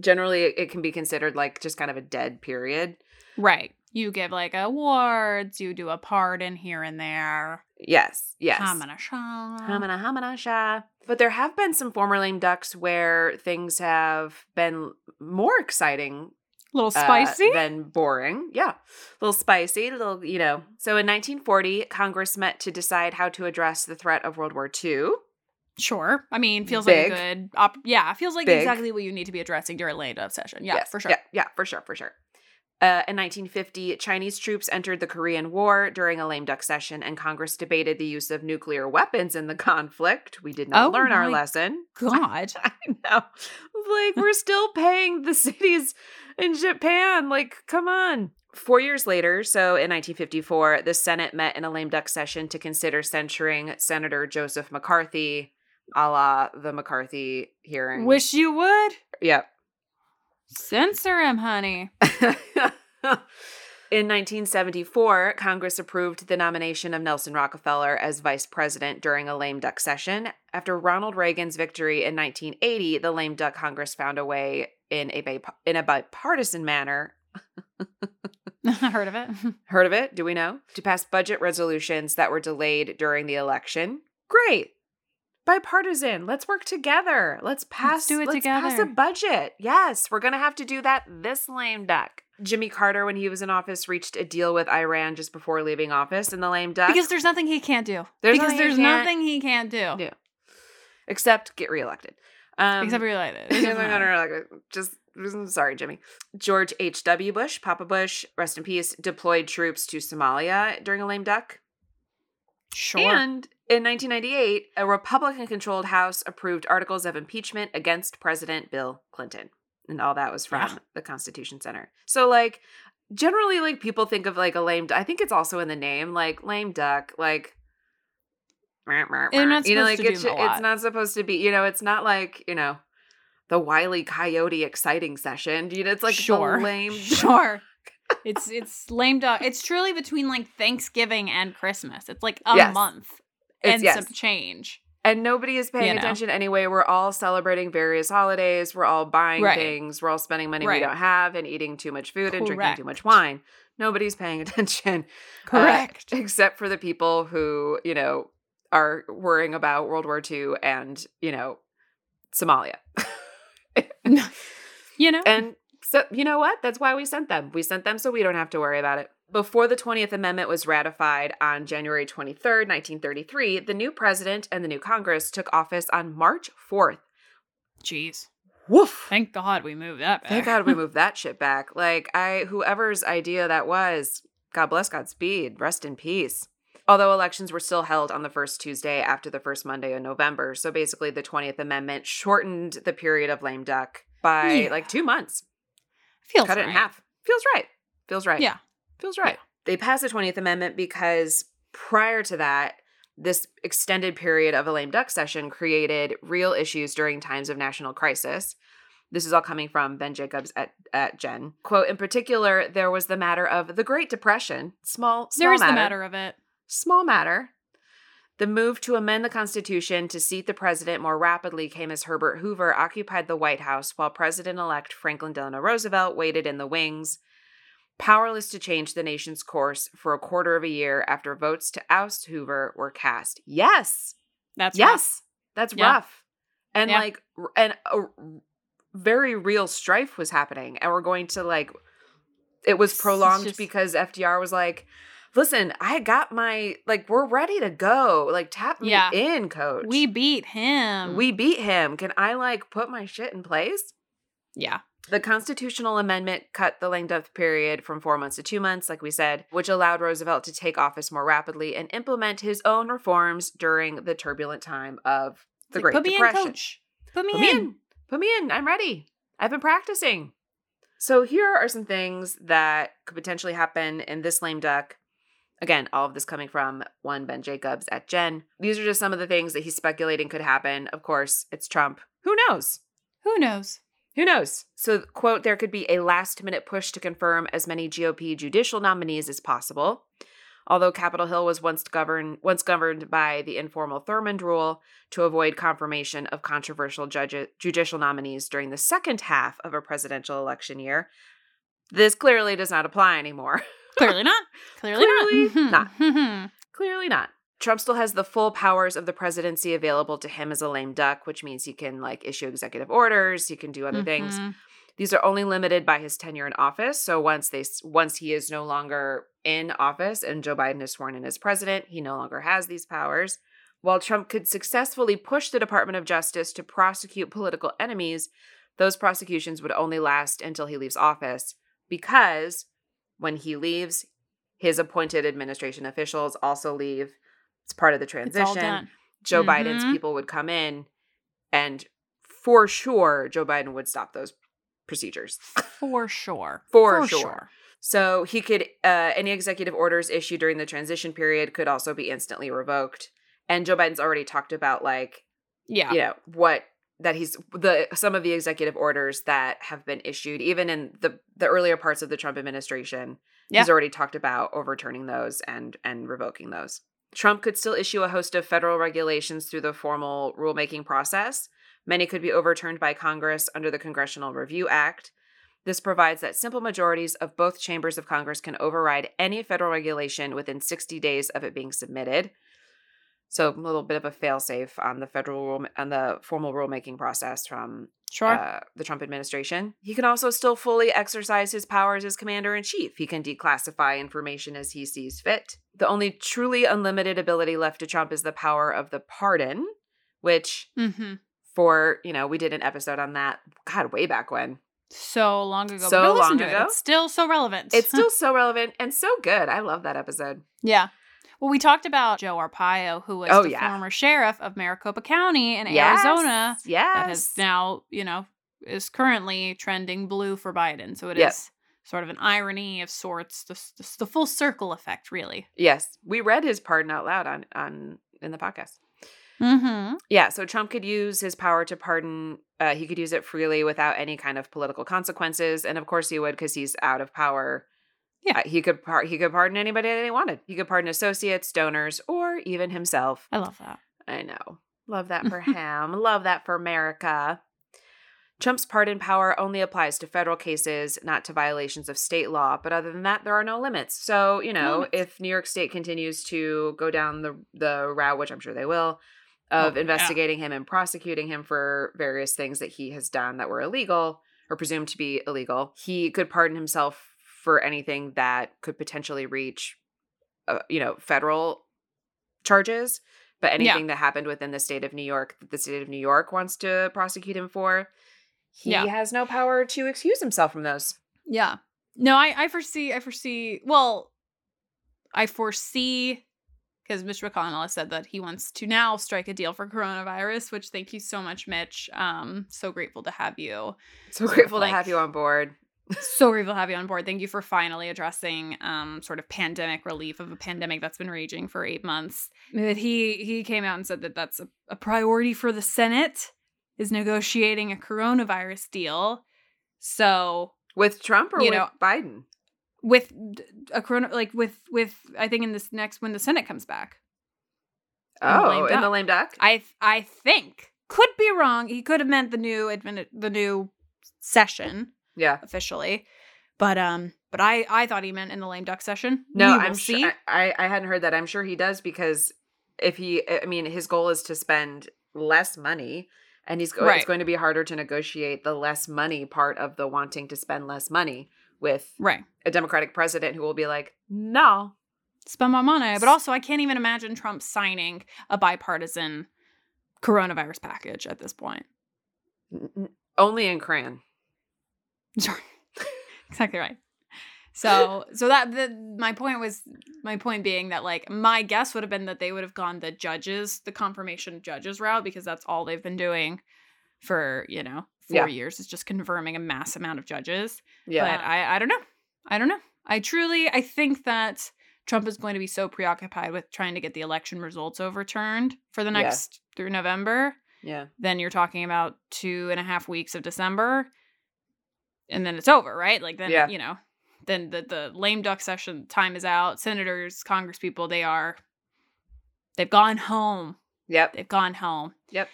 Generally, it can be considered like just kind of a dead period. Right. You give like awards, you do a pardon here and there. Yes, yes. Hamana sha. Hamana hamana sha. But there have been some former lame ducks where things have been more exciting a little uh, spicy. than boring. Yeah. A little spicy, a little, you know. So in 1940, Congress met to decide how to address the threat of World War II. sure. I mean, feels Big. like a good op- yeah, feels like Big. exactly what you need to be addressing during a lame duck session. Yeah, Yes, for sure. Yeah, yeah, for sure, for sure. Uh, in 1950, Chinese troops entered the Korean War during a lame duck session, and Congress debated the use of nuclear weapons in the <laughs> conflict. We did not Oh learn our lesson. <laughs> God. I know. Like, we're still paying the <laughs> cities in Japan. Like, come on. Four years later, so in 1954, the Senate met in a lame duck session to consider censuring Senator Joseph McCarthy, a la the McCarthy hearing. Wish you would. Yep. Censor him, honey. In 1974, Congress approved the nomination of Nelson Rockefeller as vice president during a lame duck session. After Ronald Reagan's victory in 1980, the lame duck Congress found a way in a bi- in a bipartisan manner. <laughs> Heard of it? Heard of it? Do we know? To pass budget resolutions that were delayed during the election. Great. Bipartisan. Let's work together. Let's pass do it let's Pass a budget. Yes, we're going to have to do that this lame duck. Jimmy Carter when he was in office reached a deal with Iran just before leaving office and the lame duck because there's nothing he can't do. There's because nothing he there's can't nothing he can't do. do. except get reelected. Um Except for related. Except for get reelected. <laughs> just sorry, Jimmy. George H.W. Bush, Papa Bush, rest in peace, deployed troops to Somalia during a lame duck. Sure. And in 1998, a Republican controlled House approved articles of impeachment against President Bill Clinton. And all that was from Yeah. the Constitution Center. So, like, generally, like, people think of like a lame I think it's also in the name, like, lame duck, like, you know, like, it's, it's not supposed to be, you know, it's not like, you know, the Wily Coyote exciting session. You know, it's like sure. lame. <laughs> Sure. It's it's lame dog. It's truly between like Thanksgiving and Christmas. It's like a Yes. month It's, and yes. some change. And nobody is paying You know. attention anyway. We're all celebrating various holidays. We're all buying Right. things. We're all spending money Right. we don't have and eating too much food and drinking too much wine. Nobody's paying <laughs> attention. uh, Correct. except for the people who, you know, are worrying about World War II and, you know, Somalia. <laughs> <laughs> you know? And so, you know what? That's why we sent them. We sent them so we don't have to worry about it. Before the 20th Amendment was ratified on January 23rd, 1933, the new president and the new Congress took office on March 4th. Jeez. Woof. Thank God we moved that back. Thank God we <laughs> moved that shit back. Like, I, whoever's idea that was, God bless Godspeed, rest in peace. Although elections were still held on the first Tuesday after the first Monday in November. So basically, the 20th Amendment shortened the period of lame duck by Yeah. like two months. Feels cut it in half. Feels right. Feels right. Yeah. Feels right. They passed the 20th Amendment because prior to that, this extended period of a lame duck session created real issues during times of national crisis. This is all coming from Ben Jacobs at, at Gen. Quote, in particular, there was the matter of the Great Depression. Small, small There's matter. the matter of it. Small matter. The move to amend the Constitution to seat the president more rapidly came as Herbert Hoover occupied the White House while President elect Franklin Delano Roosevelt waited in the wings, powerless to change the nation's course for a quarter of a year after votes to oust Hoover were cast. Yes. That's yes. rough. That's Yeah. rough. And Yeah. like, and a very real strife was happening. And we're going to like, it was prolonged just- because FDR was like, listen, I got my, like, we're ready to go. Like, tap me Yeah. in, coach. We beat him. we beat him. Can I like put my shit in place? yeah. The constitutional amendment cut the lame duck period from four months to two months, like we said, which allowed Roosevelt to take office more rapidly and implement his own reforms during the turbulent time of the Like, Great Put me Depression. in, coach. Put me Put in. me in. Put me in. I'm ready. I've been practicing. So here are some things that could potentially happen in this lame duck. Again, all of this coming from one Ben Jacobs at Gen. These are just some of the things that he's speculating could happen. Of course, it's Trump. Who knows? Who knows? Who knows? So, quote, there could be a last minute push to confirm as many GOP judicial nominees as possible. Although Capitol Hill was once governed once governed by the informal Thurmond rule to avoid confirmation of controversial judge, judicial nominees during the second half of a presidential election year, this clearly does not apply anymore. <laughs> Clearly not. Clearly, Clearly not. not. Clearly not. Trump still has the full powers of the presidency available to him as a lame duck, which means he can like issue executive orders, he can do other things. Mhm. These are only limited by his tenure in office. So once they once he is no longer in office and Joe Biden is sworn in as president, he no longer has these powers. While Trump could successfully push the Department of Justice to prosecute political enemies, those prosecutions would only last until he leaves office because when he leaves, his appointed administration officials also leave. It's part of the transition. Joe Biden's Mhm. people would come in and for sure Joe Biden would stop those procedures. For sure. <laughs> For sure. So he could uh any executive orders issued during the transition period could also be instantly revoked. And Joe Biden's already talked about like, Yeah. you know, what that he's the some of the executive orders that have been issued even in the the earlier parts of the Trump administration. He's already talked about overturning those and and revoking those. Trump could still issue a host of federal regulations through the formal rulemaking process. Many could be overturned by Congress under the Congressional Review Act. This provides that simple majorities of both chambers of Congress can override any federal regulation within 60 days of it being submitted. So a little bit of a failsafe on the federal rule on the formal rulemaking process from Sure. uh, the Trump administration. He can also still fully exercise his powers as commander in chief. He can declassify information as he sees fit. The only truly unlimited ability left to Trump is the power of the pardon, which mm-hmm. for, you know, we did an episode on that, God, way back when. so long ago. So long to it. ago. It's still so relevant. It's still <laughs> so relevant and so good. I love that episode. yeah. Well, we talked about Joe Arpaio, who was Oh, the yeah. former sheriff of Maricopa County in Yes. Arizona. Yes. That has now, you know, is currently trending blue for Biden. So it is Yep. sort of an irony of sorts, the, the, the full circle effect, really. Yes. We read his pardon out loud on on in the podcast. Mm-hmm. Yeah, so Trump could use his power to pardon. Uh, he could use it freely without any kind of political consequences, and of course he would because he's out of power. Yeah. Uh, he could par- he could pardon anybody that he wanted. He could pardon associates, donors, or even himself. I love that. I know, love that for <laughs> him. Love that for America. Trump's pardon power only applies to federal cases, not to violations of state law. But other than that, there are no limits. So you know, if New York State continues to go down the the route, which I'm sure they will, of Oh, yeah. investigating him and prosecuting him for various things that he has done that were illegal or presumed to be illegal, he could pardon himself for anything that could potentially reach, uh, you know, federal charges. But anything that happened within the state of New York that the state of New York wants to prosecute him for, he Yeah. has no power to excuse himself from those. Yeah. No, I, I foresee, I foresee, well, I foresee because Mitch McConnell has said that he wants to now strike a deal for coronavirus, which thank you so much, Mitch. Um, so grateful to have you. So grateful like- to have you on board. So grateful to have you on board. Thank you for finally addressing um sort of pandemic relief of a pandemic that's been raging for eight months. That he he came out and said that that's a, a priority for the Senate is negotiating a coronavirus deal. So With Trump or You with know, Biden? with a corona like with with I think in this next when the Senate comes back. in the lame Oh, in the duck. lame duck? I I think could be wrong. He could have meant the new admin the new session yeah. officially, but um, but I I thought he meant in the lame duck session. No, I'm see. sure. I, I hadn't heard that. I'm sure he does because if he, I mean, his goal is to spend less money, and he's go- Right. it's going to be harder to negotiate the less money part of the wanting to spend less money with right. a Democratic president who will be like, no, Spend my money, but also I can't even imagine Trump signing a bipartisan coronavirus package at this point. Only in Cran. <laughs> Sorry. exactly right. So so that the my point was my point being that like my guess would have been that they would have gone the judges, the confirmation judges route because that's all they've been doing for, you know, 4 Yeah. years is just confirming a mass amount of judges. Yeah, But I I don't know. I don't know. I truly I think that Trump is going to be so preoccupied with trying to get the election results overturned for the Yeah. next through November yeah, then you're talking about two and a half weeks of December, and then it's over, right? Like then Yeah. you know, then the the lame duck session time is out. Senators, Congress people, they are they've gone home. yep, They've gone home. Yep.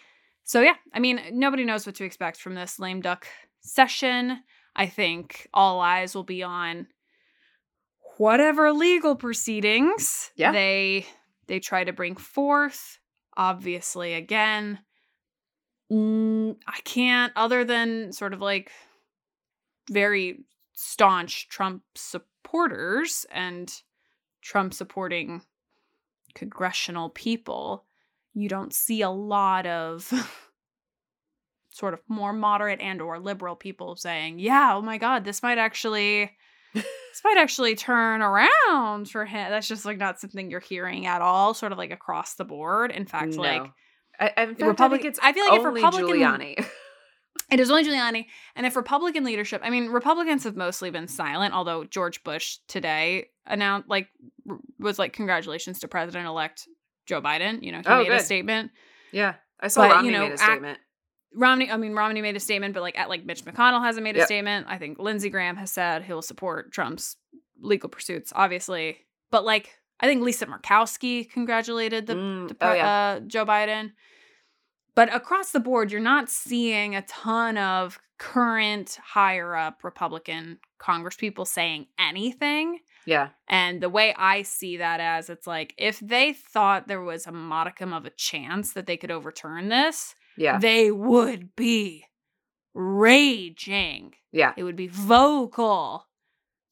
So yeah, I mean, nobody knows what to expect from this lame duck session. I think all eyes will be on whatever legal proceedings Yeah. they they try to bring forth. Obviously, again, I can't other than sort of like very staunch Trump supporters and Trump supporting congressional people, you don't see a lot of <laughs> sort of more moderate and or liberal people saying, "Yeah, oh my god, this might actually this might actually turn around for him." That's just like not something you're hearing at all, sort of like across the board. In fact, like No. I, in fact, I Republic- think it's I feel like if Republican- Giuliani. <laughs> It is only Giuliani. And if Republican leadership, I mean, Republicans have mostly been silent, although George Bush today announced, like, was like, congratulations to President elect Joe Biden. You know, he Oh, made a good. statement. yeah, I saw But, you Romney know, made a statement. Romney, I mean, Romney made a statement, but like, at like Mitch McConnell hasn't made a Yep. statement. I think Lindsey Graham has said he'll support Trump's legal pursuits, obviously. But like, I think Lisa Murkowski congratulated the Mm, the oh yeah, uh, Joe Biden. But across the board, you're not seeing a ton of current higher up Republican Congresspeople saying anything. yeah, And the way I see that as it's like if they thought there was a modicum of a chance that they could overturn this, yeah, they would be raging. yeah. It would be vocal.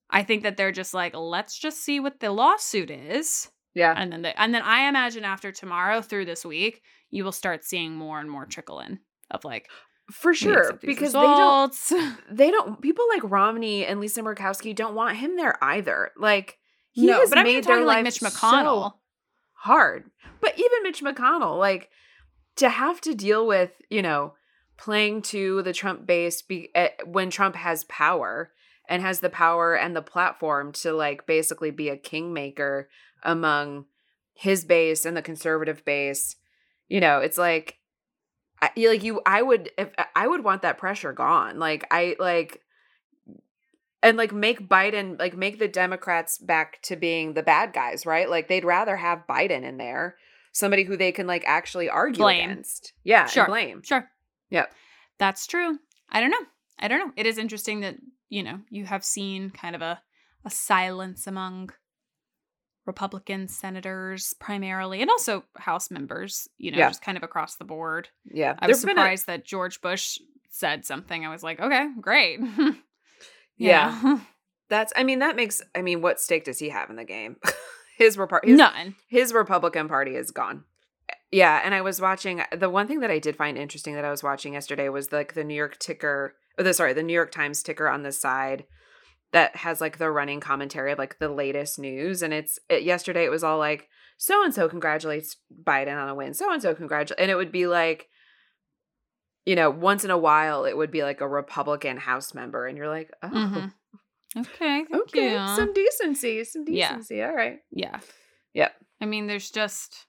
I think that they're just like, let's just see what the lawsuit is. Yeah. And then, they, and then I imagine after tomorrow through this week, you will start seeing more and more trickle in of like, For sure, because they don't <laughs> they don't people like Romney and Lisa Murkowski don't want him there either. Like he no, has but made their like Mitch so McConnell. hard. But even Mitch McConnell, like to have to deal with, you know, playing to the Trump base be, uh, when Trump has power and has the power and the platform to like basically be a kingmaker among his base and the conservative base. You know, it's like I, you- like you I would if uh, I would want that pressure gone. Like I like and like make Biden like make the Democrats back to being the bad guys, right? Like they'd rather have Biden in there, somebody who they can like actually argue Blame. against. Yeah, Sure. blame. Sure. Yep. That's true. I don't know. I don't know. It is interesting that, you know, you have seen kind of a, a silence among Republican senators primarily and also House members, you know, Yeah. just kind of across the board. Yeah, I was There've a- surprised that George Bush said something. I was like, okay, great. <laughs> Yeah. <laughs> That's. I mean, that makes. I mean, what stake does he have in the game? <laughs> his, his None. his Republican Party is gone. Yeah, and I was watching the one thing that I did find interesting that I was watching yesterday was like the New York ticker, or the sorry, the New York Times ticker on the side that has like the running commentary of like the latest news, and it's it, yesterday it was all like so and so congratulates Biden on a win, so and so congratulate, and it would be like. You know, once in a while, it would be like a Republican House member, and you're like, oh, Mhm. Okay. Okay, you. some decency, some Yeah. decency. All right. Yeah. Yep. I mean, there's just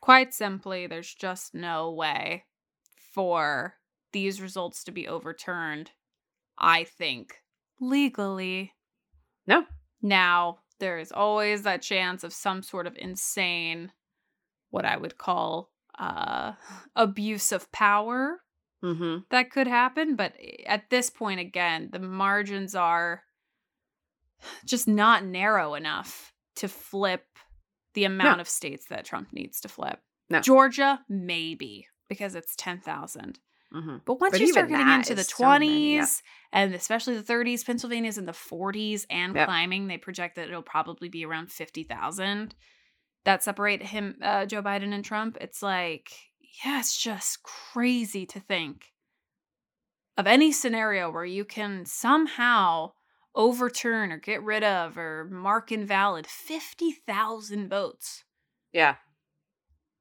quite simply, there's just no way for these results to be overturned, I think, legally. No. Now, there is always that chance of some sort of insane, what I would call uh <sighs> abuse of power Mm-hmm. that could happen but at this point again the margins are <sighs> just not narrow enough to flip the amount of states that Trump needs to flip. No. Georgia maybe because it's 10,000. Mm-hmm. But once But you start getting into the is so many, 20s yeah. and especially the 30s, Pennsylvania's in the 40s and Yep. climbing, they project that it'll probably be around 50,000 that separate him uh, Joe Biden and Trump. It's like yeah, it's just crazy to think of any scenario where you can somehow overturn or get rid of or mark invalid 50,000 votes. Yeah.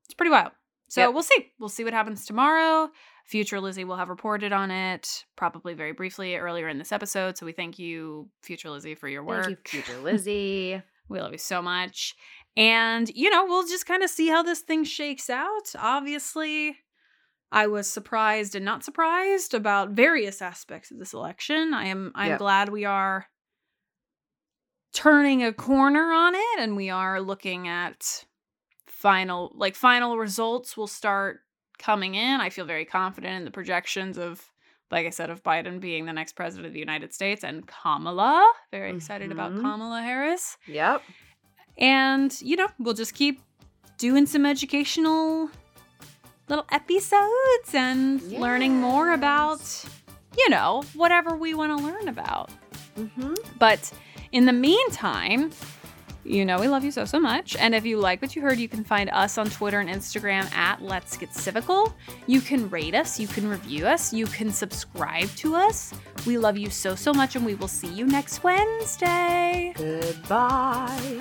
It's pretty wild. So Yep. we'll see. We'll see what happens tomorrow. Future Lizzie will have reported on it, probably very briefly earlier in this episode. So we thank you, Future Lizzie, for your work. Thank you, future <laughs> Lizzie. We love you so much. And, you know, we'll just kind of see how this thing shakes out. Obviously, I was surprised and not surprised about various aspects of this election. I am I'm Yep. glad we are turning a corner on it and we are looking at final like final results will start coming in. I feel very confident in the projections of like I said of Biden being the next president of the United States and Kamala. Very excited about Mhm. Kamala Harris. yep. And, you know, we'll just keep doing some educational little episodes and learning more about, you know, whatever we want to learn about. Mm-hmm. But in the meantime, you know we love you so so much. And if you like what you heard, you can find us on Twitter and Instagram at Let's Get Civical. You can rate us, you can review us, you can subscribe to us. We love you so so much, and we will see you next Wednesday. Goodbye.